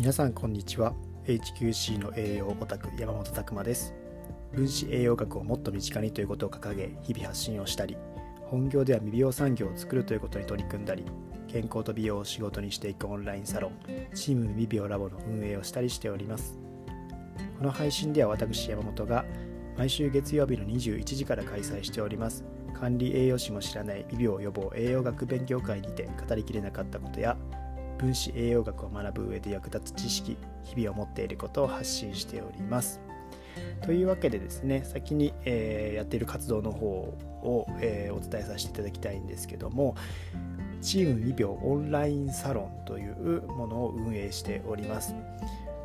皆さんこんにちは。HQC の栄養オタク山本拓馬です。分子栄養学をもっと身近にということを掲げ日々発信をしたり本業では未病産業を作るということに取り組んだり健康と美容を仕事にしていくオンラインサロンチーム未病ラボの運営をしたりしております。この配信では私山本が毎週月曜日の21時から開催しております。管理栄養士も知らない未病予防栄養学勉強会にて語りきれなかったことや分子栄養学を学ぶ上で役立つ知識日々を持っていることを発信しております。というわけでですね先に、えー、やっている活動の方を、えー、お伝えさせていただきたいんですけどもチーム未病オンラインサロンというものを運営しております。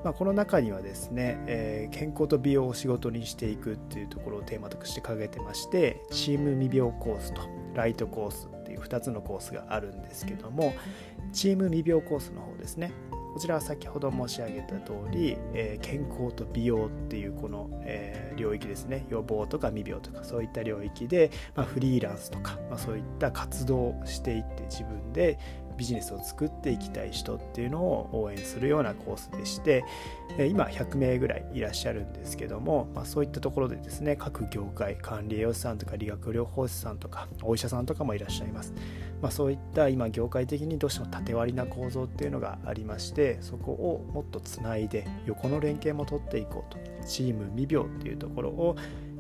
まあ、この中にはですね、えー、健康と美容を仕事にしていくっていうところをテーマとして掲げてましてチーム未病コースとライトコース2つのコースがあるんですけどもチーム未病コースの方ですね。こちらは先ほど申し上げた通り、えー、健康と美容っていうこの、えー、領域ですね。予防とか未病とかそういった領域で、まあ、フリーランスとか、まあ、そういった活動をしていって自分でビジネスを作っていきたい人っていうのを応援するようなコースでして今100名ぐらいいらっしゃるんですけども、まあ、そういったところでですね各業界管理栄養士さんとか理学療法士さんとかお医者さんとかもいらっしゃいます、まあ、そういった今業界的にどうしても縦割りな構造っていうのがありましてそこをもっとつないで横の連携も取っていこうと。チーム未病っていうところを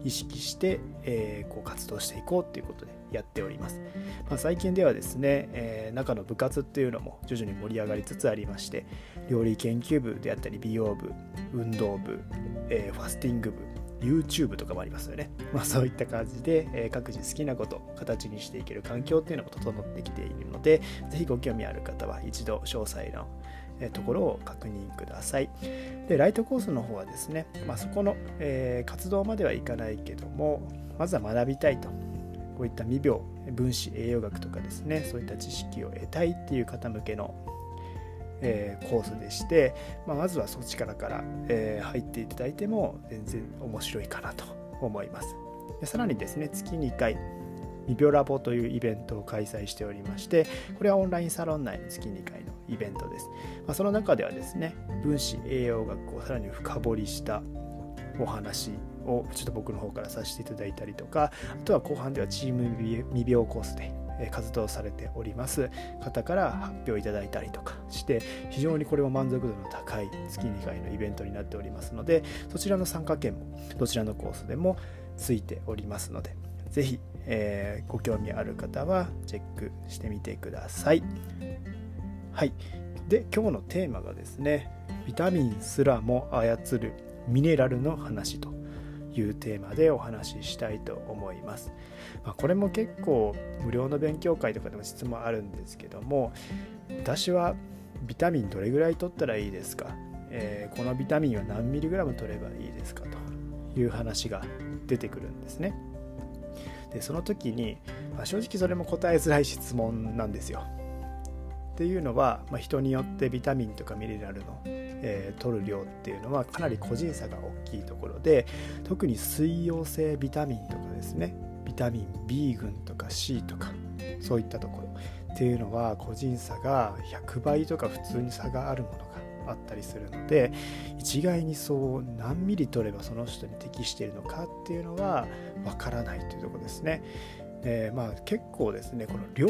意識して、えー、こう活動していこうっていうことでやっております、まあ、最近ではですね、えー、中の部活っていうのも徐々に盛り上がりつつありまして料理研究部であったり美容部運動部、えー、ファスティング部 YouTube とかもありますよね、まあ、そういった感じで、えー、各自好きなこと形にしていける環境っていうのも整ってきているので是非ご興味ある方は一度詳細のところを確認ください。で、ライトコースの方はですね、まあ、そこの、えー、活動まではいかないけども、まずは学びたいと。こういった未病、分子栄養学とかですね、そういった知識を得たいっていう方向けの、えー、コースでして、まあ、まずはそっちからから、えー、入っていただいても全然面白いかなと思います。でさらにですね、月2回、未病ラボというイベントを開催しておりましてこれはオンラインサロン内の月2回イベントです、まあ、その中ではですね分子栄養学をさらに深掘りしたお話をちょっと僕の方からさせていただいたりとかあとは後半ではチーム未病コースで活動されております方から発表いただいたりとかして非常にこれも満足度の高い月2回のイベントになっておりますのでそちらの参加券もどちらのコースでもついておりますのでぜひえー、ご興味ある方はチェックしてみてください。はい。で、今日のテーマがですね、ビタミンすらも操るミネラルの話というテーマでお話ししたいと思います。まあ、これも結構無料の勉強会とかでも質問あるんですけども、私はビタミンどれぐらい取ったらいいですか、えー、このビタミンは何ミリグラム取ればいいですか？という話が出てくるんですね。でその時に、まあ、正直それも答えづらい質問なんですよ。っていうのは、まあ、人によってビタミンとかミネラルの、えー、取る量っていうのはかなり個人差が大きいところで特に水溶性ビタミンとかですねビタミン B 群とか C とかそういったところっていうのは個人差が100倍とか普通に差があるものがあったりするので一概にそう何ミリ取ればその人に適しているのかっていうのはわからないというとこですね。えー、まあ結構ですねこの量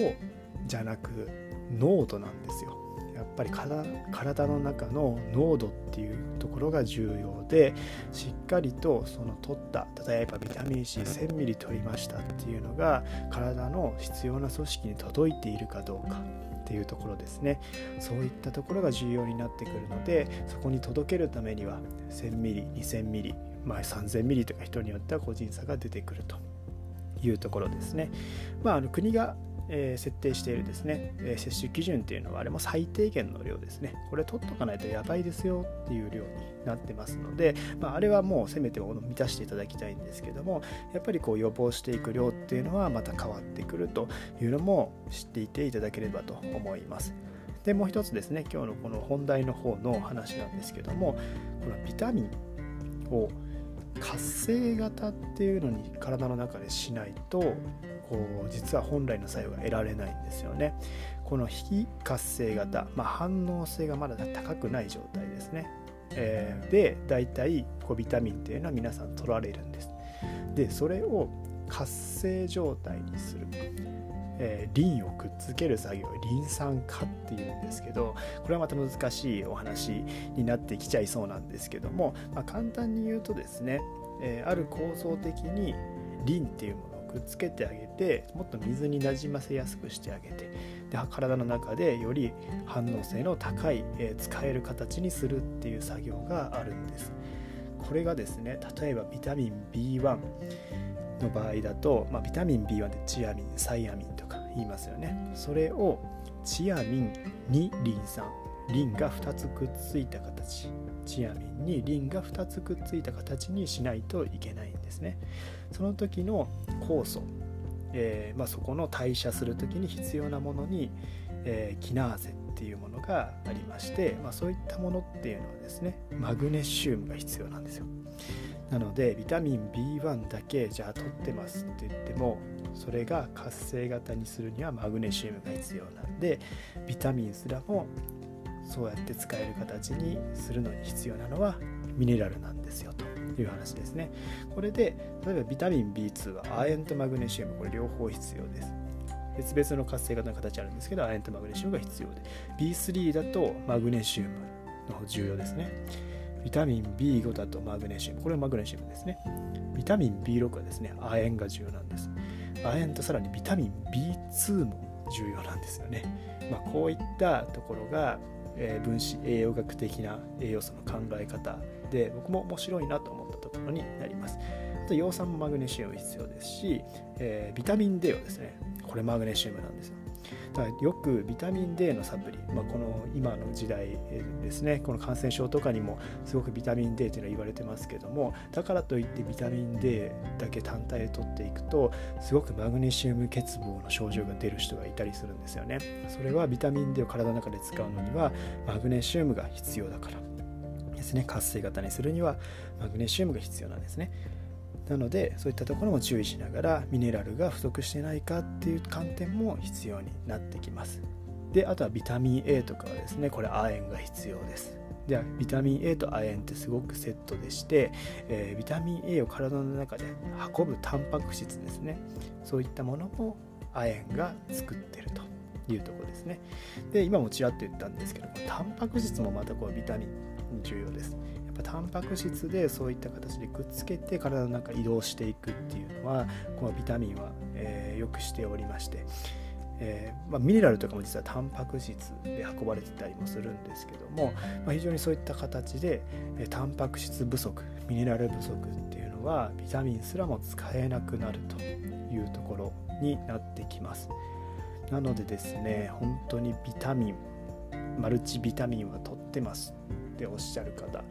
じゃなく濃度なんですよ。やっぱり体の中の濃度っていうところが重要でしっかりとその取った例えばビタミン C1000 ミリ取りましたっていうのが体の必要な組織に届いているかどうかっていうところですねそういったところが重要になってくるのでそこに届けるためには1000ミリ2000ミリまあ、3000ミリとか人によっては個人差が出てくるというところですね。まあ、あの国がえー、設定しているですね、えー、摂取基準っていうのはあれも最低限の量ですね。これ取っとかないとやばいですよっていう量になってますので、まあ、あれはもうせめて満たしていただきたいんですけどもやっぱりこう予防していく量っていうのはまた変わってくるというのも知っていていただければと思います。でもう一つですね今日のこの本題の方の話なんですけどもこのビタミンを活性型っていうのに体の中でしないとこう実は本来の作用が得られないんですよね。この非活性型、まあ、反応性がまだ高くない状態ですね、えー、で大体こうビタミンっていうのは皆さん取られるんです。でそれを活性状態にする。えー、リンをくっつける作業リン酸化っていうんですけどこれはまた難しいお話になってきちゃいそうなんですけども、まあ、簡単に言うとですね、えー、ある構造的にリンっていうものくっつけてあげてもっと水になじませやすくしてあげてで体の中でより反応性の高い、えー、使える形にするっていう作業があるんです。これがですね例えばビタミン B1 の場合だと、まあ、ビタミン B1 でチアミンサイアミンとか言いますよね。それをチアミンにリン酸リンが2つくっついた形。チアミンにリンが2つくっついた形にしないといけないですね。その時の酵素、えー、まあ、そこの代謝する時に必要なものに、えー、キナーゼっていうものがありまして、まあ、そういったものっていうのはですねマグネシウムが必要なんですよ。なのでビタミン B1 だけじゃあ取ってますって言ってもそれが活性型にするにはマグネシウムが必要なんでビタミンすらもそうやって使える形にするのに必要なのはミネラルなんですよと。いう話ですね。これで例えばビタミン B2 は亜鉛とマグネシウム。これ両方必要です。別々の活性型の形あるんですけど亜鉛とマグネシウムが必要で。B3 だとマグネシウムの方重要ですね。ビタミン B5 だとマグネシウム。これはマグネシウムですね。ビタミン B6 はですね亜鉛が重要なんです。亜鉛とさらにビタミン B2 も重要なんですよね、まあ、こういったところが、えー、分子栄養学的な栄養素の考え方で僕も面白いなと思ったところになります。あと葉酸もマグネシウム必要ですし、えー、ビタミン D はですねこれマグネシウムなんですよ。だからよくビタミン D のサプリ、まあ、この今の時代ですねこの感染症とかにもすごくビタミン D というのは言われてますけどもだからといってビタミン D だけ単体で取っていくとすごくマグネシウム欠乏の症状が出る人がいたりするんですよね。それはビタミン D を体の中で使うのにはマグネシウムが必要だから。ですね活性型にするにはマグネシウムが必要なんですね。なのでそういったところも注意しながらミネラルが不足してないかっていう観点も必要になってきます。であとはビタミン A とかはですねこれ亜鉛が必要です。ではビタミン A と亜鉛ってすごくセットでして、えー、ビタミン A を体の中で運ぶタンパク質ですね。そういったものも亜鉛が作ってると。いうとこですね。で今もちらっと言ったんですけどタンパク質もまたこうビタミン重要です。やっぱタンパク質でそういった形でくっつけて体の中移動していくっていうのはこのビタミンは、えー、よくしておりまして、えー、まあ、ミネラルとかも実はタンパク質で運ばれてたりもするんですけども、まあ、非常にそういった形で、えタンパク質不足ミネラル不足っていうのはビタミンすらも使えなくなるというところになってきます。なのでですね本当にビタミンマルチビタミンは取ってます。っておっしゃる方。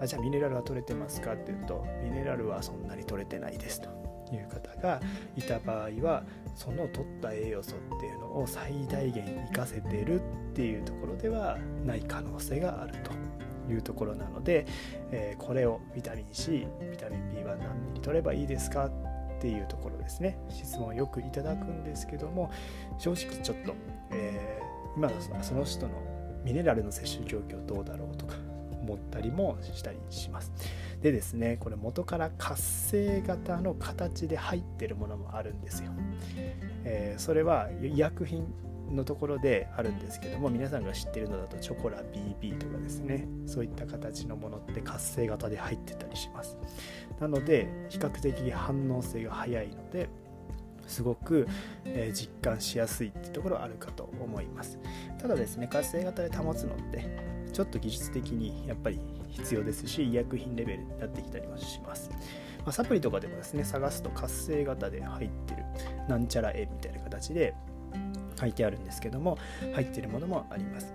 あじゃあミネラルは取れてますかっていうとミネラルはそんなに取れてないですと。いう方がいた場合はその取った栄養素っていうのを最大限活かせてるっていうところではない可能性があると。いうところなので、えー、これをビタミン C ビタミン B は何ミリ取ればいいですかっていうところですね。質問をよくいただくんですけども正直ちょっと、えー、今のその人のミネラルの摂取状況どうだろうとか思ったりもしたりします。でですねこれ元から活性型の形で入ってるものもあるんですよ。えー、それは医薬品のところであるんですけども皆さんが知ってるのだとチョコラ BB とかですねそういった形のものって活性型で入ってたりしますなので比較的反応性が早いのですごく、え実感しやすいってところはあるかと思います。ただですね活性型で保つのってちょっと技術的にやっぱり必要ですし医薬品レベルになってきたりもします、まあ、サプリとかでもですね探すと活性型で入ってるなんちゃら絵みたいな形で書いてあるんですけども入ってるものもあります。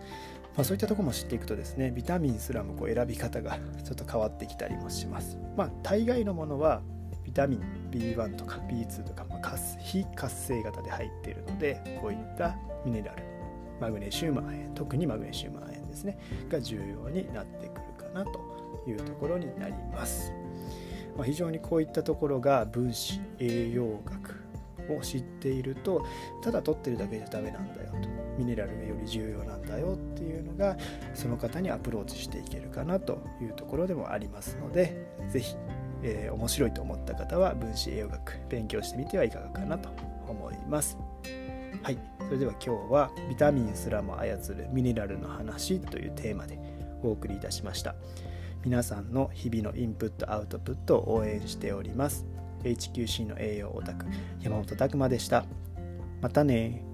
まあ、そういったとこも知っていくとですねビタミンすらもこう選び方がちょっと変わってきたりもします。まあ大概のものはタミン B1 とか B2 とか、まあ、非活性型で入っているのでこういったミネラルマグネシウム亜鉛特にマグネシウム亜鉛ですねが重要になってくるかなというところになります、まあ、非常にこういったところが分子栄養学を知っているとただ取ってるだけじゃダメなんだよとミネラルがより重要なんだよっていうのがその方にアプローチしていけるかなというところでもありますので是非、えー、面白いと思った方は分子栄養学勉強してみてはいかがかなと思います。はい、それでは今日はビタミンすらも操るミネラルの話というテーマでお送りいたしました。皆さんの日々のインプットアウトプットを応援しております。HQC の栄養オタク山本拓馬でした。またね